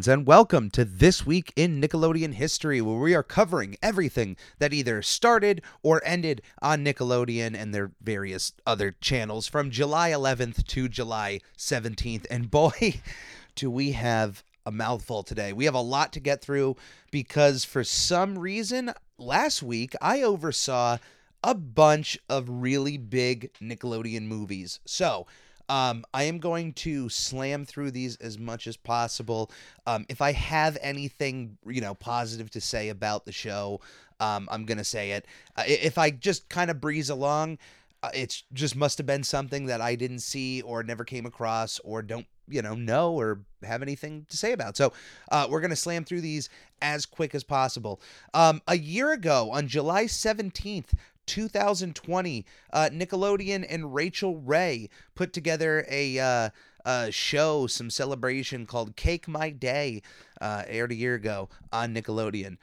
fans, and welcome to This Week in Nickelodeon History, where we are covering everything that either started or ended on Nickelodeon and their various other channels from July 11th to July 17th. And boy, do we have a mouthful today. We have a lot to get through because for some reason, last week I oversaw a bunch of really big Nickelodeon movies. So, um, I am going to slam through these as much as possible. Um, if I have anything, you know, positive to say about the show, um, I'm gonna say it. Uh, if I just kind of breeze along, uh, it's just must have been something that I didn't see or never came across or don't, you know, know or have anything to say about. So uh, we're gonna slam through these as quick as possible. Um, a year ago, on July 17th, 2020, uh, Nickelodeon and Rachael Ray put together a uh, uh, show, some celebration called Cake My Day, uh, aired a year ago on Nickelodeon.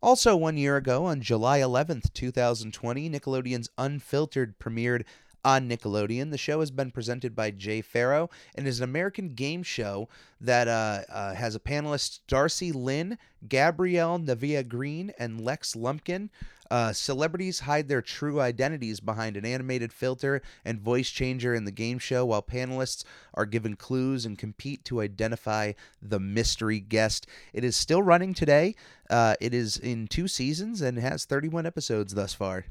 Also, one year ago, on July 11th, 2020, Nickelodeon's Unfiltered premiered on Nickelodeon. The show has been presented by Jay Pharoah and is an American game show that uh, uh, has a panelist Darci Lynne, Gabrielle Nevaeh Green, and Lex Lumpkin. Uh, celebrities hide their true identities behind an animated filter and voice changer in the game show, while panelists are given clues and compete to identify the mystery guest. It is still running today. Uh, it is in two seasons and has 31 episodes thus far.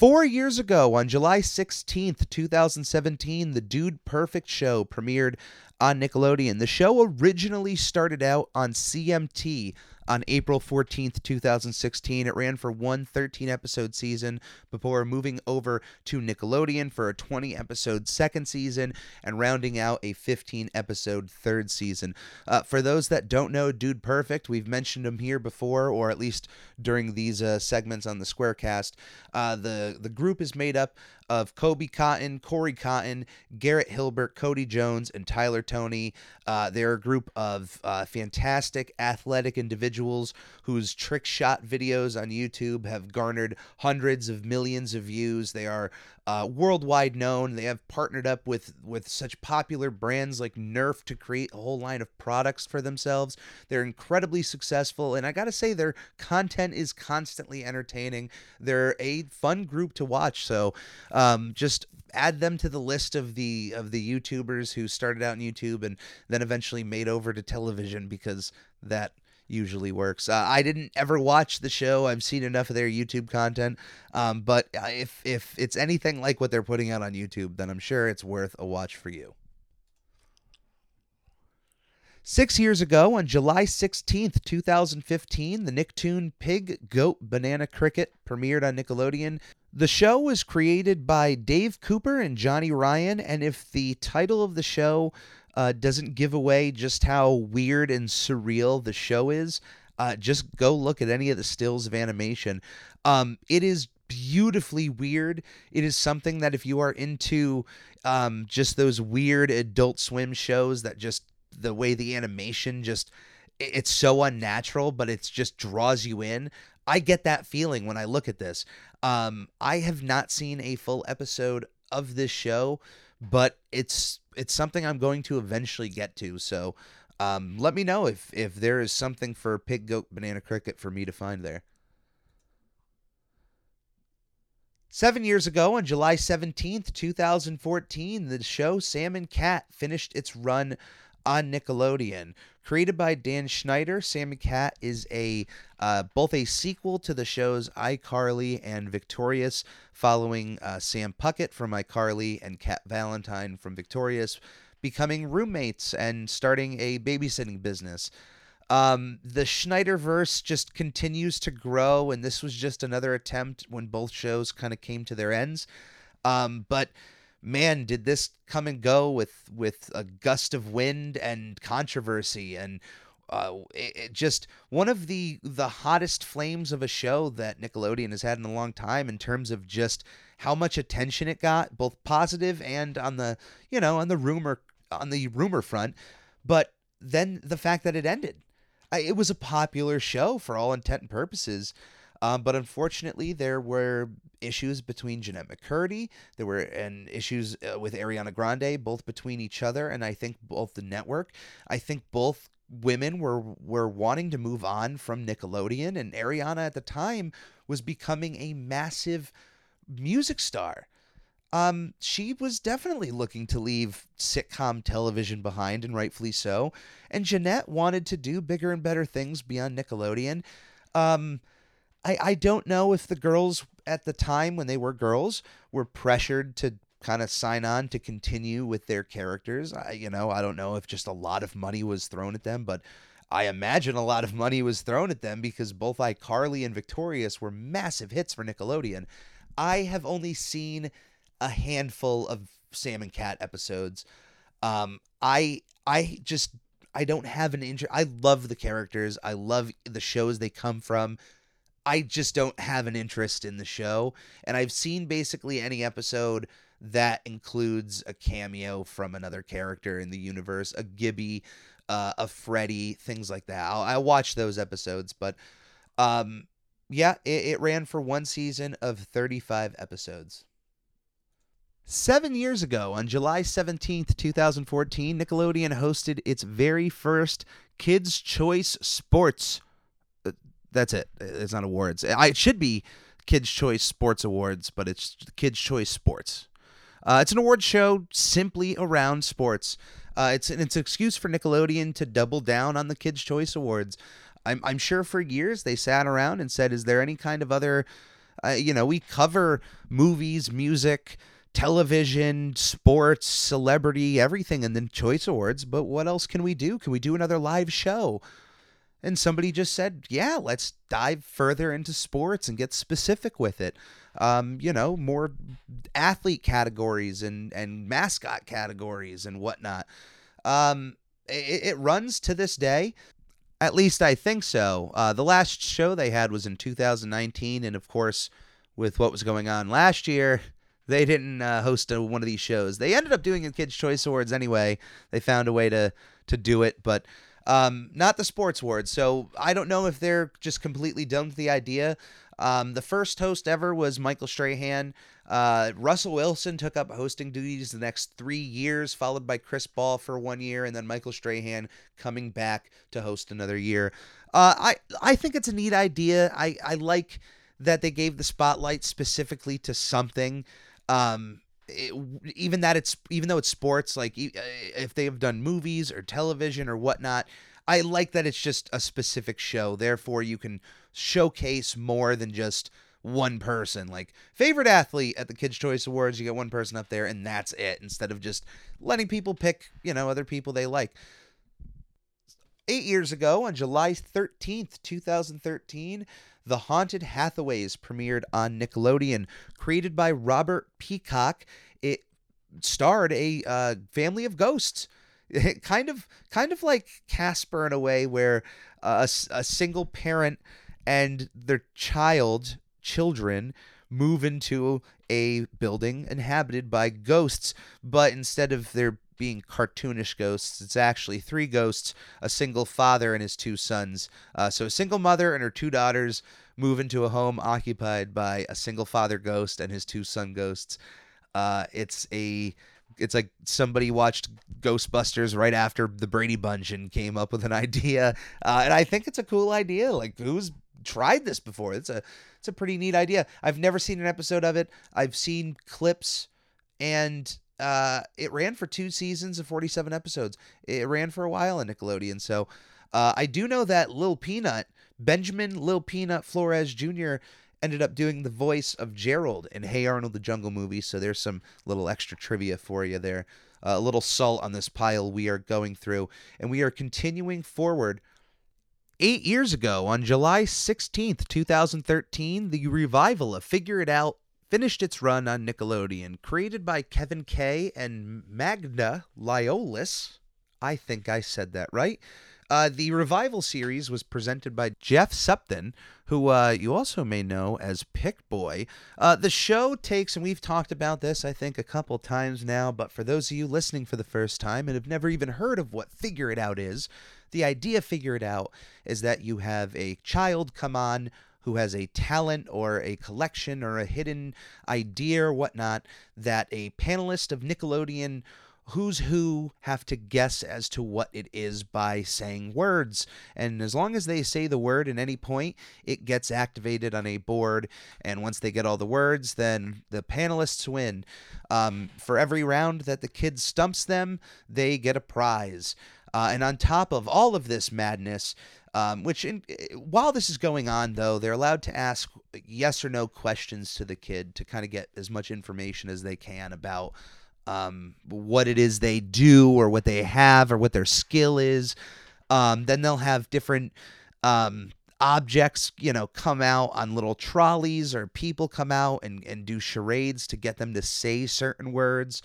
Four years ago, on July 16th, 2017, The Dude Perfect Show premiered on Nickelodeon. The show originally started out on CMT on April 14th, 2016. It ran for one 13 episode season before moving over to Nickelodeon for a 20 episode second season and rounding out a 15 episode third season. Uh, for those that don't know Dude Perfect, we've mentioned him here before, or at least during these uh, segments on the Squarecast. Uh, the, the group is made up of Coby Cotton, Cory Cotton, Garrett Hilbert, Cody Jones, and Tyler Toney. Uh, they're a group of uh, fantastic athletic individuals whose trick shot videos on YouTube have garnered hundreds of millions of views. They are uh, worldwide known. They have partnered up with with such popular brands like Nerf to create a whole line of products for themselves. They're incredibly successful, and I gotta say, their content is constantly entertaining. They're a fun group to watch. So, um, just add them to the list of the of the YouTubers who started out in YouTube and then eventually made over to television because that usually works. Uh, I didn't ever watch the show. I've seen enough of their YouTube content, um, but uh, if if it's anything like what they're putting out on YouTube, then I'm sure it's worth a watch for you. Six years ago, on July 16th, 2015, the Nicktoon Pig, Goat, Banana Cricket premiered on Nickelodeon. The show was created by Dave Cooper and Johnny Ryan, and if the title of the show uh, doesn't give away just how weird and surreal the show is, uh, just go look at any of the stills of animation. Um, it is beautifully weird. It is something that if you are into um, just those weird adult swim shows that just the way the animation just it's so unnatural, but it's just draws you in. I get that feeling when I look at this. Um, I have not seen a full episode of this show, but it's it's something I'm going to eventually get to. So um, let me know if if there is something for pig, goat, banana, cricket for me to find there. Seven years ago, on July 17th, 2014, the show Sam and Cat finished its run on Nickelodeon. Created by Dan Schneider, Sam and Cat is a uh, both a sequel to the shows iCarly and Victorious, following uh, Sam Puckett from iCarly and Cat Valentine from Victorious, becoming roommates and starting a babysitting business. Um, the Schneiderverse just continues to grow, and this was just another attempt when both shows kind of came to their ends. Um, but man, did this come and go with with a gust of wind and controversy and uh, it, it just one of the the hottest flames of a show that Nickelodeon has had in a long time in terms of just how much attention it got, both positive and on the you know on the rumor on the rumor front, but then the fact that it ended. I, it was a popular show for all intent and purposes, um, but unfortunately there were issues between Jennette McCurdy. There were and issues uh, with Ariana Grande, both between each other, and I think both the network. I think both women were were wanting to move on from Nickelodeon, and Ariana at the time was becoming a massive music star. Um, she was definitely looking to leave sitcom television behind, and rightfully so. And Jeanette wanted to do bigger and better things beyond Nickelodeon. Um, I I don't know if the girls at the time when they were girls were pressured to kind of sign on to continue with their characters. I, you know, I don't know if just a lot of money was thrown at them, but I imagine a lot of money was thrown at them because both iCarly and Victorious were massive hits for Nickelodeon. I have only seen a handful of Sam and Cat episodes. Um, I I just I don't have an interest. I love the characters. I love the shows they come from. I just don't have an interest in the show, and I've seen basically any episode that includes a cameo from another character in the universe, a Gibby, uh, a Freddy, things like that. I'll, I'll watch those episodes, but um, yeah, it, it ran for one season of 35 episodes. Seven years ago, on July 17th, 2014, Nickelodeon hosted its very first Kids' Choice Sports. That's it. It's not awards. It should be Kids' Choice Sports Awards, but it's Kids' Choice Sports. Uh, it's an award show simply around sports. Uh, it's an it's an excuse for Nickelodeon to double down on the Kids' Choice Awards. I'm I'm sure for years they sat around and said, "Is there any kind of other, uh, you know, we cover movies, music." television, sports, celebrity, everything in the Choice Awards, but what else can we do? Can we do another live show? And somebody just said, yeah, let's dive further into sports and get specific with it um, you know, more athlete categories and and mascot categories and whatnot. Um, it, it runs to this day. At least I think so. Uh, the last show they had was in 2019, and of course, with what was going on last year, they didn't uh, host a, one of these shows. They ended up doing the Kids' Choice Awards anyway. They found a way to to do it, but um, not the Sports Awards. So I don't know if they're just completely done with the idea. Um, the first host ever was Michael Strahan. Uh, Russell Wilson took up hosting duties the next three years, followed by Chris Paul for one year, and then Michael Strahan coming back to host another year. Uh, I I think it's a neat idea. I I like that they gave the spotlight specifically to something. Um, it, even that it's even though it's sports, like uh, if they have done movies or television or whatnot, I like that it's just a specific show. Therefore, you can showcase more than just one person. Like favorite athlete at the Kids Choice Awards, you get one person up there and that's it instead of just letting people pick, you know, other people they like. 8 years ago on July 13th, 2013, The Haunted Hathaways premiered on Nickelodeon, created by Robert Peacock. It starred a uh, family of ghosts. Kind of kind of like Casper in a way where uh, a, a single parent and their child, children, move into a building inhabited by ghosts, but instead of there being cartoonish ghosts, it's actually three ghosts, a single father and his two sons. Uh, so a single mother and her two daughters move into a home occupied by a single father ghost and his two son ghosts. Uh, it's a it's like somebody watched Ghostbusters right after the Brady Bunch and came up with an idea, uh, and I think it's a cool idea. Like who's tried this before. It's a it's a pretty neat idea. I've never seen an episode of it. I've seen clips and uh, it ran for two seasons of 47 episodes. It ran for a while on Nickelodeon. So uh, I do know that Lil Peanut, Benjamin Lil Peanut Flores Jr., ended up doing the voice of Gerald in Hey Arnold the Jungle movie. So there's some little extra trivia for you there. Uh, a little salt on this pile we are going through. And we are continuing forward Eight years ago, on July 16th, 2013, the revival of Figure It Out finished its run on Nickelodeon. Created by Kevin Kay and Magda Liolis. I think I said that right. Uh, the revival series was presented by Jeff Sutphen, who uh, you also may know as Pick Boy. Uh, the show takes, and we've talked about this, I think, a couple times now, but for those of you listening for the first time and have never even heard of what Figure It Out is, the idea Figure It Out is that you have a child come on who has a talent or a collection or a hidden idea or whatnot that a panelist of Nickelodeon who's who have to guess as to what it is by saying words. And as long as they say the word at any point, it gets activated on a board. And once they get all the words, then the panelists win. Um, for every round that the kid stumps them, they get a prize. Uh, and on top of all of this madness, um, which in, while this is going on, though, they're allowed to ask yes or no questions to the kid to kind of get as much information as they can about um, what it is they do or what they have or what their skill is. Um, then they'll have different um, objects, you know, come out on little trolleys or people come out and, and do charades to get them to say certain words.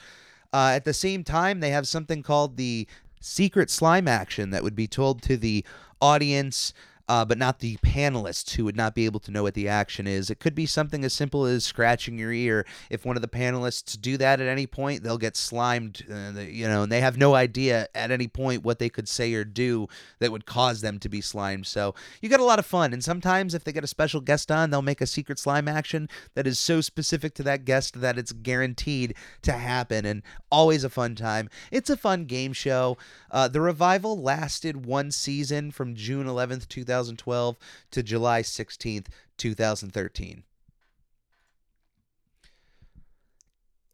Uh, at the same time, they have something called the secret slime action that would be told to the audience uh, but not the panelists who would not be able to know what the action is. It could be something as simple as scratching your ear. If one of the panelists do that at any point, they'll get slimed, uh, you know, and they have no idea at any point what they could say or do that would cause them to be slimed. So you get a lot of fun. And sometimes if they get a special guest on, they'll make a secret slime action that is so specific to that guest that it's guaranteed to happen. And always a fun time. It's a fun game show. Uh, the revival lasted one season from June 11th, 2000. 2012 to July 16th, 2013.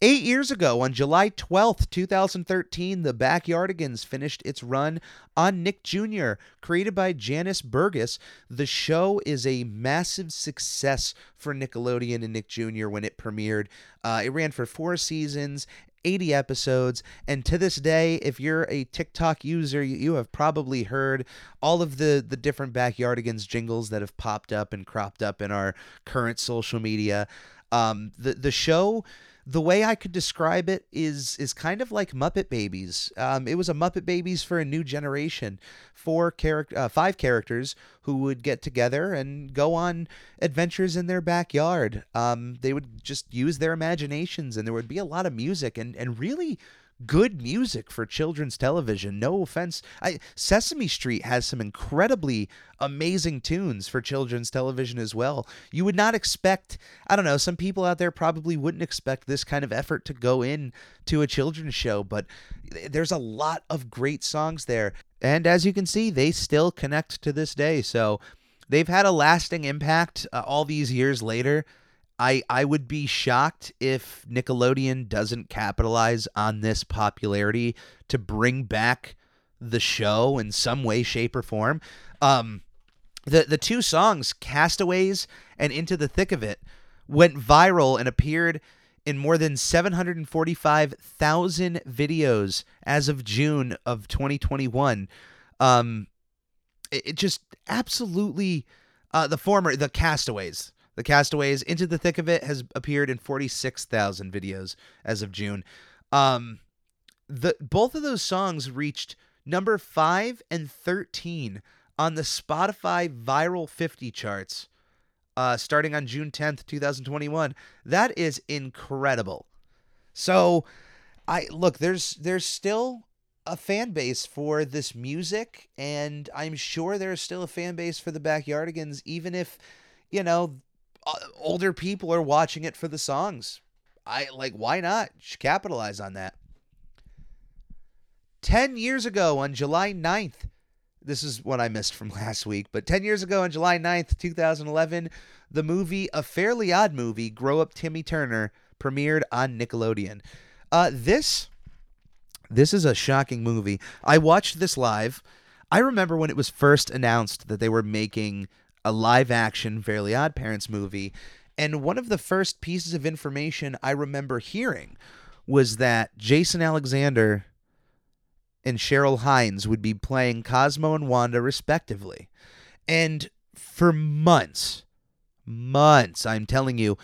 Eight years ago, on July 12th, 2013, the Backyardigans finished its run on Nick Jr., created by Janice Burgess. The show is a massive success for Nickelodeon and Nick Jr. when it premiered. Uh, it ran for four seasons 80 episodes. And to this day, if you're a TikTok user, you have probably heard all of the, the different Backyardigans jingles that have popped up and cropped up in our current social media. Um, the, the show the way I could describe it is is kind of like Muppet Babies. Um, it was a Muppet Babies for a new generation. Four character, uh, five characters who would get together and go on adventures in their backyard. Um, they would just use their imaginations, and there would be a lot of music and and really good music for children's television. No offense. I, Sesame Street has some incredibly amazing tunes for children's television as well. You would not expect, I don't know, some people out there probably wouldn't expect this kind of effort to go in to a children's show, but there's a lot of great songs there. And as you can see, they still connect to this day. So they've had a lasting impact uh, all these years later. I I would be shocked if Nickelodeon doesn't capitalize on this popularity to bring back the show in some way, shape, or form. Um, the the two songs, "Castaways" and "Into the Thick of It," went viral and appeared in more than 745,000 videos as of June of 2021. Um, it, it just absolutely uh, the former the Castaways the Castaways Into the Thick of It has appeared in 46,000 videos as of June. Um, the both of those songs reached number 5 and 13 on the Spotify Viral 50 charts uh, starting on June 10th, 2021. That is incredible. So, I look, there's there's still a fan base for this music and I'm sure there's still a fan base for the Backyardigans even if you know older people are watching it for the songs. I like why not capitalize on that. 10 years ago on July 9th, this is what I missed from last week, but 10 years ago on July 9th, 2011, the movie A Fairly Odd Movie, Grow Up Timmy Turner, premiered on Nickelodeon. Uh, this this is a shocking movie. I watched this live. I remember when it was first announced that they were making a live action Fairly Odd Parents movie. And one of the first pieces of information I remember hearing was that Jason Alexander and Cheryl Hines would be playing Cosmo and Wanda respectively. And for months, months, I'm telling you,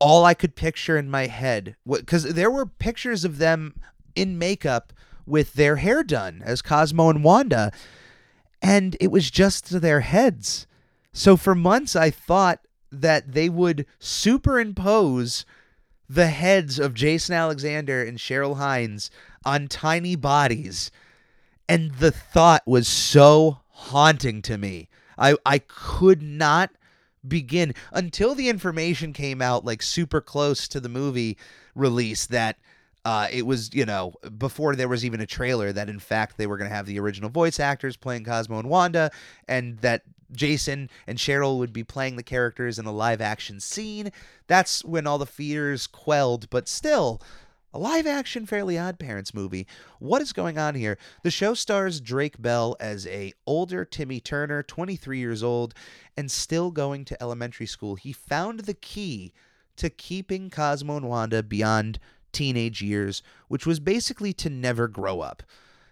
all I could picture in my head because there were pictures of them in makeup with their hair done as Cosmo and Wanda, and it was just their heads. So for months, I thought that they would superimpose the heads of Jason Alexander and Cheryl Hines on tiny bodies. And the thought was so haunting to me. I, I could not begin until the information came out like super close to the movie release that uh, it was, you know, before there was even a trailer that in fact they were going to have the original voice actors playing Cosmo and Wanda, and that Jason and Cheryl would be playing the characters in a live action scene. That's when all the fears quelled, but still, a live action Fairly Odd Parents movie. What is going on here? The show stars Drake Bell as a older Timmy Turner, 23 years old and still going to elementary school. He found the key to keeping Cosmo and Wanda beyond teenage years, which was basically to never grow up.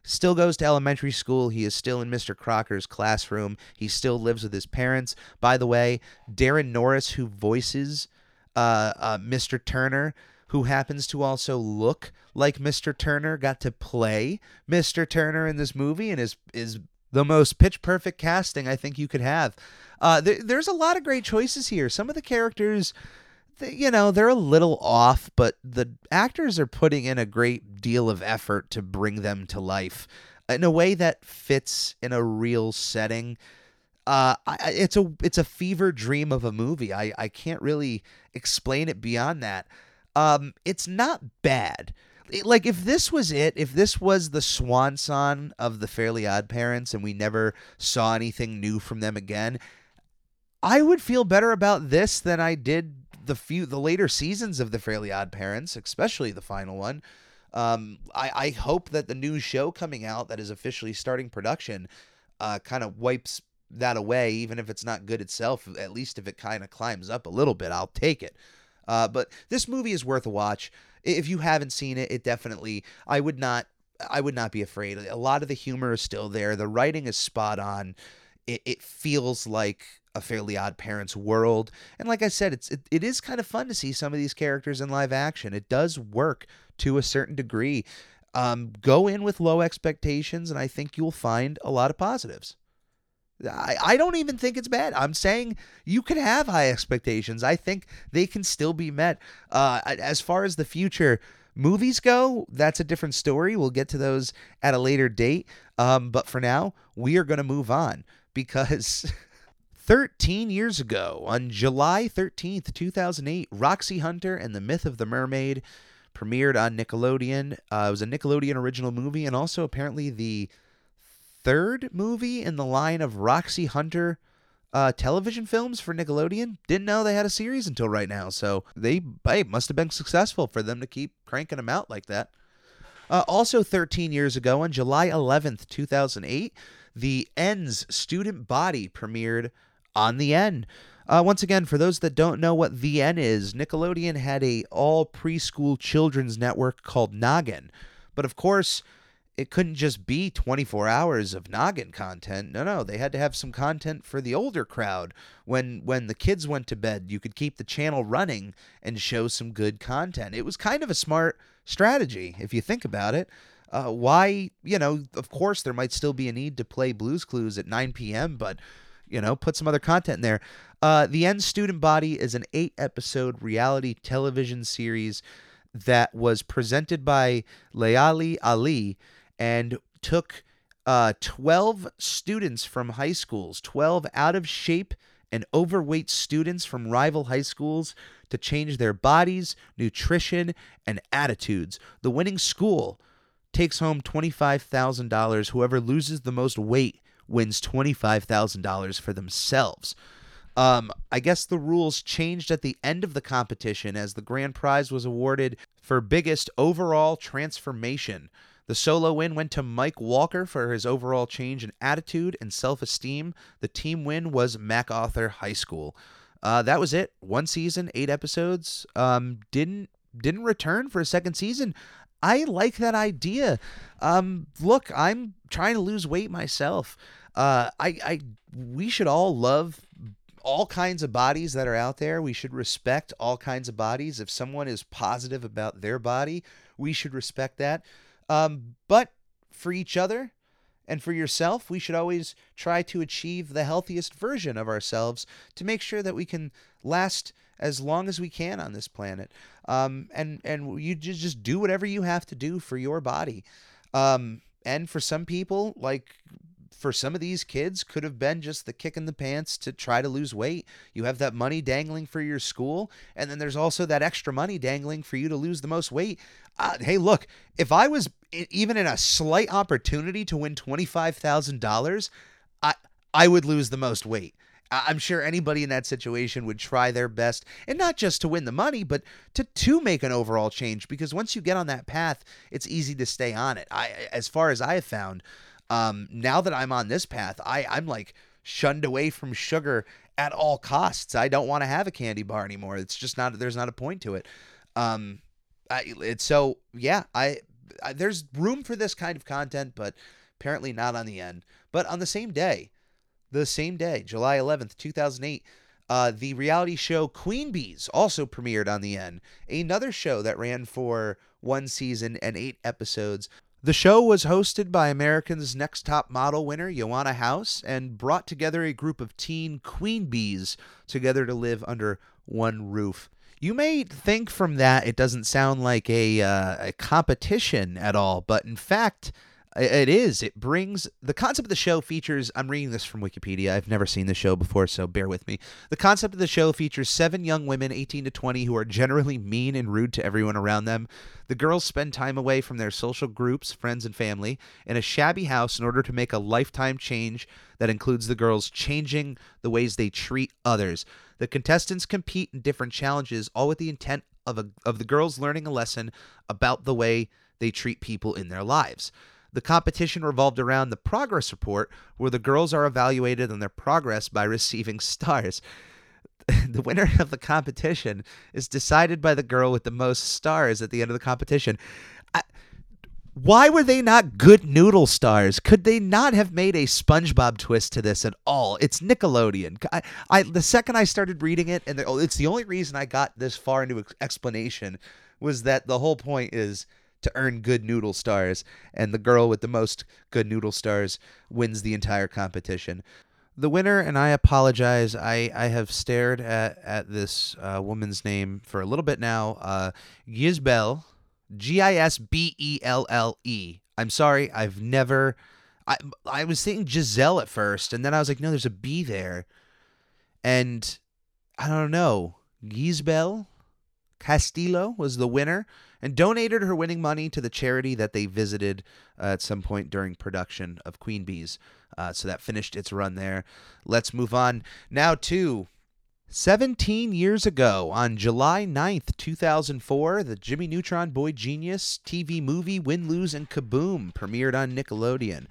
Still goes to elementary school. He is still in Mr. Crocker's classroom. He still lives with his parents. By the way, Daran Norris, who voices uh, uh, Mr. Turner, who happens to also look like Mr. Turner, got to play Mr. Turner in this movie and is is the most pitch perfect casting I think you could have. Uh, there, there's a lot of great choices here. Some of the characters you know, they're a little off, but the actors are putting in a great deal of effort to bring them to life in a way that fits in a real setting. Uh, I, it's a it's a fever dream of a movie. I, I can't really explain it beyond that. Um, it's not bad. It, like if this was it, if this was the swan song of the Fairly Odd Parents, and we never saw anything new from them again, I would feel better about this than I did the few the later seasons of the Fairly Odd Parents, especially the final one. Um, I, I hope that the new show coming out that is officially starting production uh, kind of wipes that away, even if it's not good itself. At least if it kind of climbs up a little bit, I'll take it. Uh, but this movie is worth a watch. If you haven't seen it, it definitely I would not I would not be afraid. A lot of the humor is still there. The writing is spot on. It, it feels like a fairly odd parents world and like i said it's it, it is kind of fun to see some of these characters in live action it does work to a certain degree um, go in with low expectations and i think you'll find a lot of positives I, I don't even think it's bad. I'm saying you can have high expectations. I think they can still be met. Uh, as far as the future movies go, that's a different story. We'll get to those at a later date. Um, but for now, we are going to move on because 13 years ago, on July 13th, 2008, Roxy Hunter and the Myth of the Mermaid premiered on Nickelodeon. Uh, it was a Nickelodeon original movie and also apparently the third movie in the line of Roxy Hunter uh, television films for Nickelodeon. Didn't know they had a series until right now, so they hey, must have been successful for them to keep cranking them out like that. Uh, also, 13 years ago, on July 11th, 2008, the N's student body premiered on the N. Uh, once again, for those that don't know what the N is, Nickelodeon had a all preschool children's network called Noggin. But of course, it couldn't just be 24 hours of noggin content. No, no, they had to have some content for the older crowd. When when the kids went to bed, you could keep the channel running and show some good content. It was kind of a smart strategy if you think about it. Uh, why, you know, of course there might still be a need to play Blues Clues at 9 p.m., but you know, put some other content in there. Uh, the N Student Body is an eight episode reality television series that was presented by Laila Ali and took uh, 12 students from high schools, 12 out of shape and overweight students from rival high schools to change their bodies, nutrition, and attitudes. The winning school takes home $25,000. Whoever loses the most weight wins $25,000 for themselves. Um, I guess the rules changed at the end of the competition as the grand prize was awarded for biggest overall transformation. The solo win went to Mike Walker for his overall change in attitude and self esteem. The team win was MacArthur High School. Uh, that was it. One season, eight episodes. Um, didn't didn't return for a second season. I like that idea. Um, look, I'm trying to lose weight myself. Uh, I, I, we should all love all kinds of bodies that are out there. We should respect all kinds of bodies. If someone is positive about their body, we should respect that. Um, but for each other and for yourself, we should always try to achieve the healthiest version of ourselves to make sure that we can last as long as we can on this planet. Um, and and you just just do whatever you have to do for your body. Um, and for some people, like for some of these kids could have been just the kick in the pants to try to lose weight. You have that money dangling for your school, and then there's also that extra money dangling for you to lose the most weight. Uh, hey, look, if I was even in a slight opportunity to win $25,000, I I would lose the most weight. I'm sure anybody in that situation would try their best, and not just to win the money, but to to make an overall change. Because once you get on that path, it's easy to stay on it. I, as far as I have found, um, now that I'm on this path, I I'm like shunned away from sugar at all costs. I don't want to have a candy bar anymore. It's just not there's not a point to it. Um, I, it's so yeah. I, I there's room for this kind of content, but apparently not on the N. But on the same day, the same day, July 11th, 2008. Uh, the reality show Queen Bees also premiered on the N, another show that ran for one season and eight episodes the show was hosted by American's Next Top Model winner, Joanna House, and brought together a group of teen queen bees together to live under one roof. You may think from that it doesn't sound like a, uh, a competition at all, but in fact, it is. It brings the concept of the show features. I'm reading this from Wikipedia. I've never seen the show before, so bear with me. The concept of the show features seven young women, 18 to 20, who are generally mean and rude to everyone around them. The girls spend time away from their social groups, friends, and family in a shabby house in order to make a lifetime change that includes the girls changing the ways they treat others. The contestants compete in different challenges, all with the intent of, a, of the girls learning a lesson about the way they treat people in their lives. The competition revolved around the progress report, where the girls are evaluated on their progress by receiving stars. the winner of the competition is decided by the girl with the most stars at the end of the competition. Why were they not good noodle stars? Could they not have made a SpongeBob twist to this at all? It's Nickelodeon. I, I the second I started reading it, and the, oh, it's the only reason I got this far into explanation was that the whole point is to earn good noodle stars, and the girl with the most good noodle stars wins the entire competition. The winner, and I apologize, I, I have stared at, at this uh, woman's name for a little bit now. Uh, Gisbelle, G I S B E L L E. I'm sorry, I've never. I, I was thinking Giselle at first, and then I was like, no, there's a B there. And I don't know. Gisbelle Castillo was the winner and donated her winning money to the charity that they visited uh, at some point during production of Queen Bees. Uh, so that finished its run there. Let's move on now to 17 years ago, on July 9th, 2004, the Jimmy Neutron Boy Genius TV movie Win, Lose, and Kaboom premiered on Nickelodeon.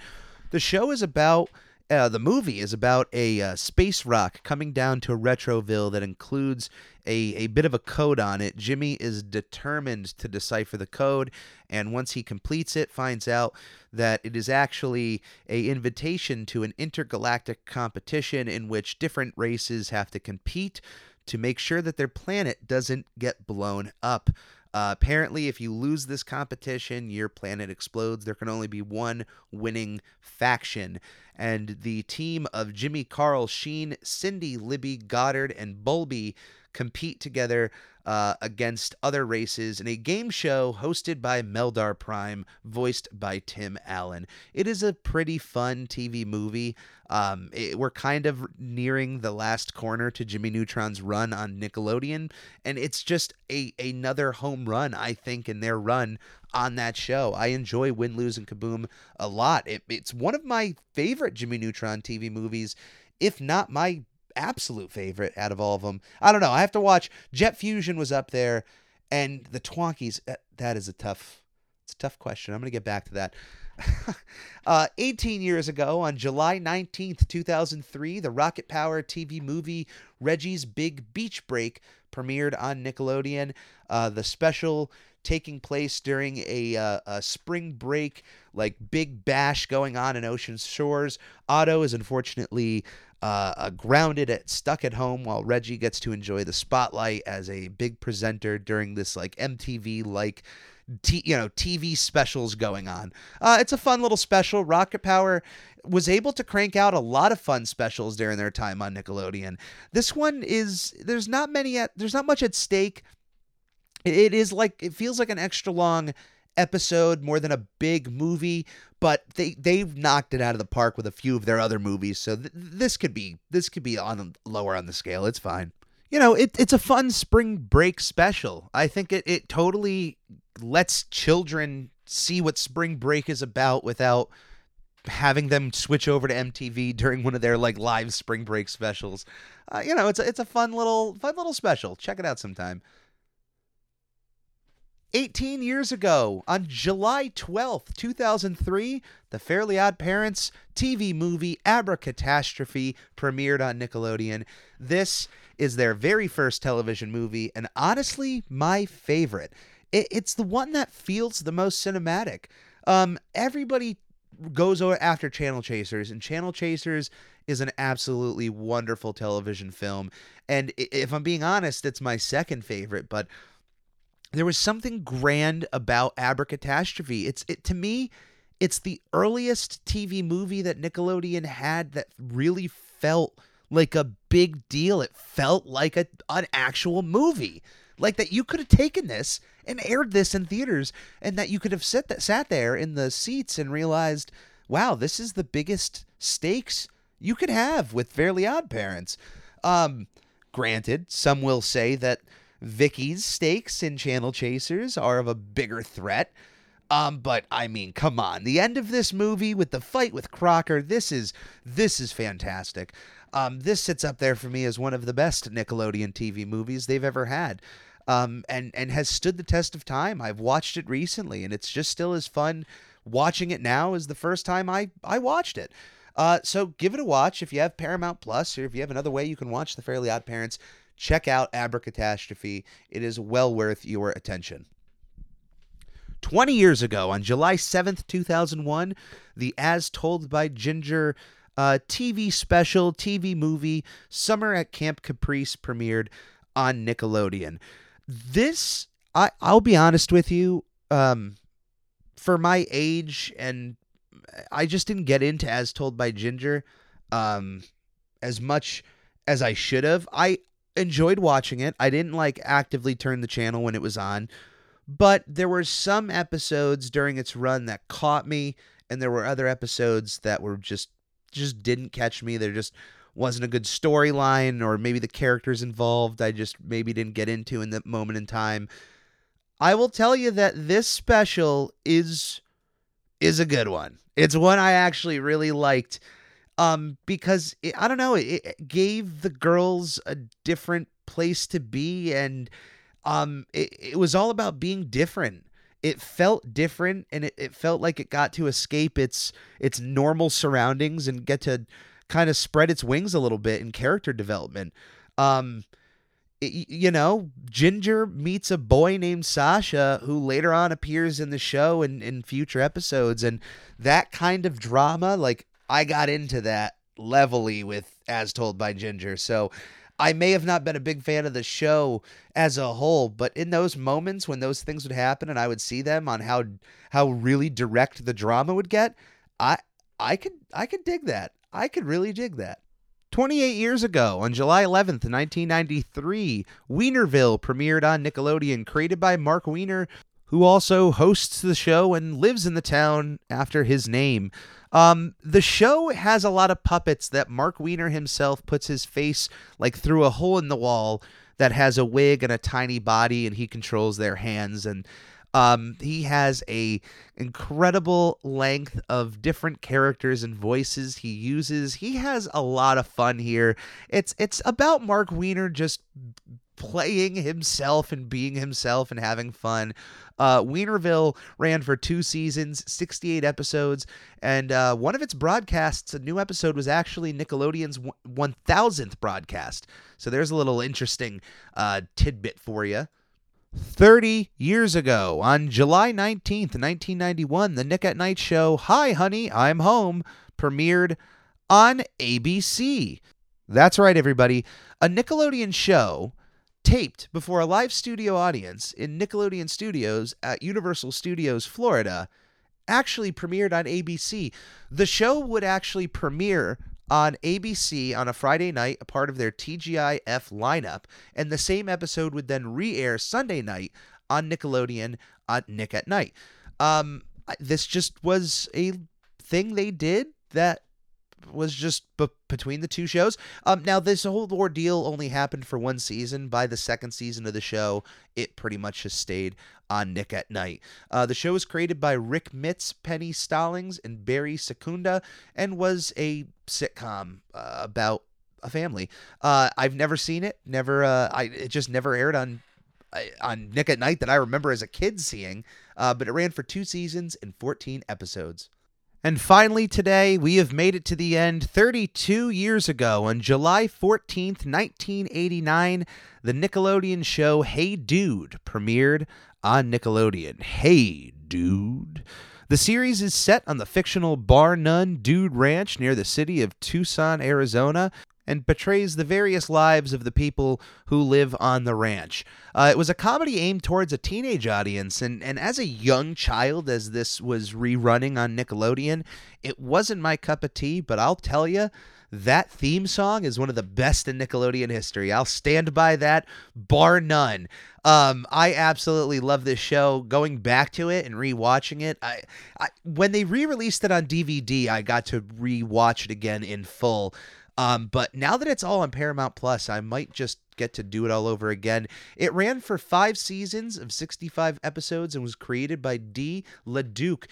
The show is about uh, the movie is about a uh, space rock coming down to Retroville that includes a, a bit of a code on it. Jimmy is determined to decipher the code, and once he completes it, finds out that it is actually a invitation to an intergalactic competition in which different races have to compete to make sure that their planet doesn't get blown up. Uh, apparently, if you lose this competition, your planet explodes. There can only be one winning faction. And the team of Jimmy, Carl, Sheen, Cindy, Libby, Goddard, and Bulby compete together uh, against other races in a game show hosted by Meldar Prime, voiced by Tim Allen. It is a pretty fun TV movie. Um, it, we're kind of nearing the last corner to Jimmy Neutron's run on Nickelodeon, and it's just a another home run, I think, in their run on that show. I enjoy Win, Lose, and Kaboom a lot. It, it's one of my favorite Jimmy Neutron TV movies, if not my absolute favorite out of all of them. I don't know. I have to watch. Jet Fusion was up there, and the Twonkies. That, is a tough. It's a tough question. I'm gonna get back to that. uh, 18 years ago, on July 19th, 2003, the Rocket Power TV movie Reggie's Big Beach Break premiered on Nickelodeon. Uh, the special taking place during a, uh, a spring break, like big bash going on in Ocean Shores. Otto is unfortunately uh, grounded at stuck at home while Reggie gets to enjoy the spotlight as a big presenter during this like MTV like T- you know TV specials going on. Uh, it's a fun little special. Rocket Power was able to crank out a lot of fun specials during their time on Nickelodeon. This one is there's not many at there's not much at stake. It, it is like it feels like an extra long episode more than a big movie, but they they've knocked it out of the park with a few of their other movies. So th- this could be this could be on lower on the scale. It's fine. You know, it, it's a fun spring break special. I think it, it totally lets children see what spring break is about without having them switch over to MTV during one of their like live spring break specials. Uh, you know, it's a, it's a fun little fun little special. Check it out sometime. 18 years ago, on July 12th, 2003, the Fairly Odd Parents TV movie Abracatastrophe premiered on Nickelodeon. This is their very first television movie, and honestly, my favorite. It, it's the one that feels the most cinematic. Um, everybody goes after Channel Chasers, and Channel Chasers is an absolutely wonderful television film. And if I'm being honest, it's my second favorite, but there was something grand about Abracatastrophe. It's it to me, it's the earliest TV movie that Nickelodeon had that really felt like a big deal. It felt like a an actual movie. Like that you could have taken this and aired this in theaters and that you could have sit that sat there in the seats and realized, wow, this is the biggest stakes you could have with Fairly Odd Parents. Um, granted, some will say that Vicky's stakes in Channel Chasers are of a bigger threat. Um, but I mean, come on. The end of this movie with the fight with Crocker, this is this is fantastic. Um, this sits up there for me as one of the best Nickelodeon TV movies they've ever had. Um, and and has stood the test of time. I've watched it recently, and it's just still as fun watching it now as the first time I I watched it. Uh, so give it a watch if you have Paramount Plus, or if you have another way you can watch The Fairly Odd Parents check out Abracatastrophe. It is well worth your attention. 20 years ago, on July 7th, 2001, the As Told by Ginger uh, TV special, TV movie, Summer at Camp Caprice premiered on Nickelodeon. This, I, I'll be honest with you, um, for my age, and I just didn't get into As Told by Ginger um, as much as I should have. I, enjoyed watching it. I didn't like actively turn the channel when it was on, but there were some episodes during its run that caught me and there were other episodes that were just just didn't catch me. There just wasn't a good storyline or maybe the characters involved I just maybe didn't get into in that moment in time. I will tell you that this special is is a good one. It's one I actually really liked um, because it, I don't know, it, it, gave the girls a different place to be, and um, it, it was all about being different. It felt different, and it, it felt like it got to escape its its normal surroundings and get to kind of spread its wings a little bit in character development. Um, you know, Ginger meets a boy named Sasha who later on appears in the show and in future episodes. And that kind of drama, like I got into that levelly with As Told by Ginger. So I may have not been a big fan of the show as a whole, but in those moments when those things would happen and I would see them on how how really direct the drama would get, I I could I could dig that. I could really dig that. 28 years ago, on July 11th, 1993, Weinerville premiered on Nickelodeon, created by Marc Weiner, who also hosts the show and lives in the town after his name. Um, the show has a lot of puppets that Marc Weiner himself puts his face like through a hole in the wall that has a wig and a tiny body, and he controls their hands and. Um, he has a incredible length of different characters and voices he uses. He has a lot of fun here. It's it's about Marc Weiner just playing himself and being himself and having fun. Uh, Weinerville ran for two seasons, 68 episodes, and uh, one of its broadcasts, a new episode, was actually Nickelodeon's 1000th broadcast. So there's a little interesting uh, tidbit for you. 30 years ago, on July 19th, 1991, the Nick at Night show, Hi Honey, I'm Home, premiered on ABC. That's right, everybody. A Nickelodeon show taped before a live studio audience in Nickelodeon Studios at Universal Studios, Florida, actually premiered on ABC. The show would actually premiere on ABC on a Friday night, a part of their TGIF lineup, and the same episode would then re air Sunday night on Nickelodeon on Nick at Night. Um, this just was a thing they did that was just b- between the two shows. Um, now this whole ordeal only happened for one season. By the second season of the show, it pretty much just stayed on Nick at Night. Uh, the show was created by Rick Mitz, Penny Stallings, and Barry Secunda, and was a sitcom uh, about a family. Uh, I've never seen it. Never. Uh, I it just never aired on on Nick at Night that I remember as a kid seeing. Uh, but it ran for two seasons and 14 episodes. And finally, today, we have made it to the end 32 years ago. On July 14th, 1989, the Nickelodeon show Hey Dude premiered on Nickelodeon. Hey Dude. The series is set on the fictional Bar None Dude Ranch near the city of Tucson, Arizona, and portrays the various lives of the people who live on the ranch. Uh, it was a comedy aimed towards a teenage audience, and, and as a young child, as this was rerunning on Nickelodeon, it wasn't my cup of tea, but I'll tell you, that theme song is one of the best in Nickelodeon history. I'll stand by that, bar none. Um, I absolutely love this show. Going back to it and rewatching it, I, I when they re-released it on DVD, I got to rewatch it again in full. Um, but now that it's all on Paramount Plus, I might just get to do it all over again. It ran for five seasons of 65 episodes and was created by D. LeDuc.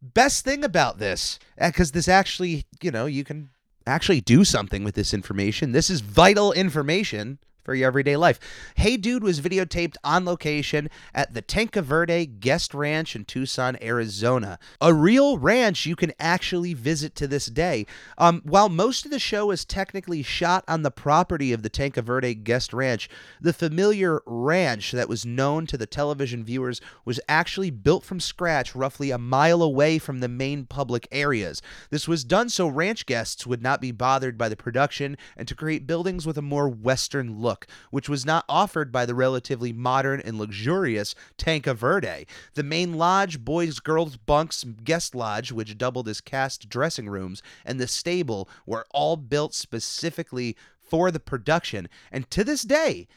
Best thing about this, because uh, this actually, you know, you can actually do something with this information. This is vital information for your everyday life. Hey Dude was videotaped on location at the Tanque Verde Guest Ranch in Tucson, Arizona. A real ranch you can actually visit to this day. Um, while most of the show is technically shot on the property of the Tanque Verde Guest Ranch, the familiar ranch that was known to the television viewers was actually built from scratch roughly a mile away from the main public areas. This was done so ranch guests would not be bothered by the production and to create buildings with a more western look look, which was not offered by the relatively modern and luxurious Tanque Verde. The main lodge, boys, girls, bunks, guest lodge, which doubled as cast dressing rooms, and the stable were all built specifically for the production. And to this day,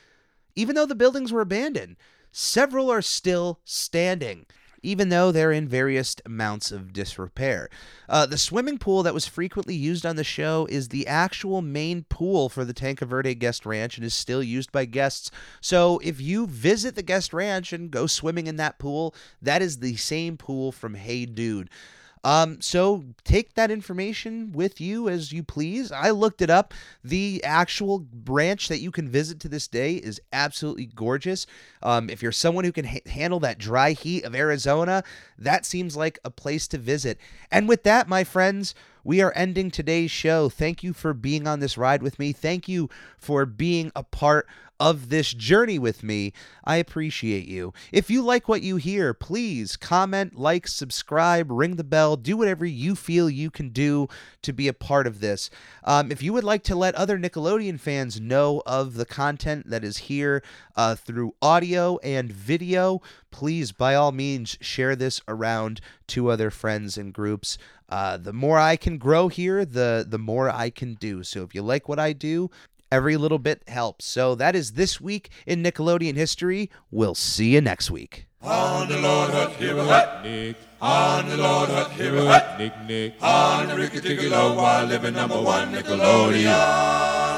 even though the buildings were abandoned, several are still standing even though they're in various amounts of disrepair. Uh, the swimming pool that was frequently used on the show is the actual main pool for the Tanque Verde Guest Ranch and is still used by guests. So if you visit the guest ranch and go swimming in that pool, that is the same pool from Hey Dude. Um, so take that information with you as you please. I looked it up. The actual branch that you can visit to this day is absolutely gorgeous. Um, if you're someone who can ha- handle that dry heat of Arizona, that seems like a place to visit. And with that, my friends, we are ending today's show. Thank you for being on this ride with me. Thank you for being a part of this journey with me. I appreciate you. If you like what you hear, please comment, like, subscribe, ring the bell, do whatever you feel you can do to be a part of this. Um, if you would like to let other Nickelodeon fans know of the content that is here uh, through audio and video, please, by all means, share this around to other friends and groups. Uh, the more I can grow here, the the more I can do. So if you like what I do, Every little bit helps. So that is this week in Nickelodeon history. We'll see you next week. On the Lord Hut, here hut, Nick. On the Lord Hut, here hut, Nick, Nick. On the Ricky Ticky Low, while living number one Nickelodeon.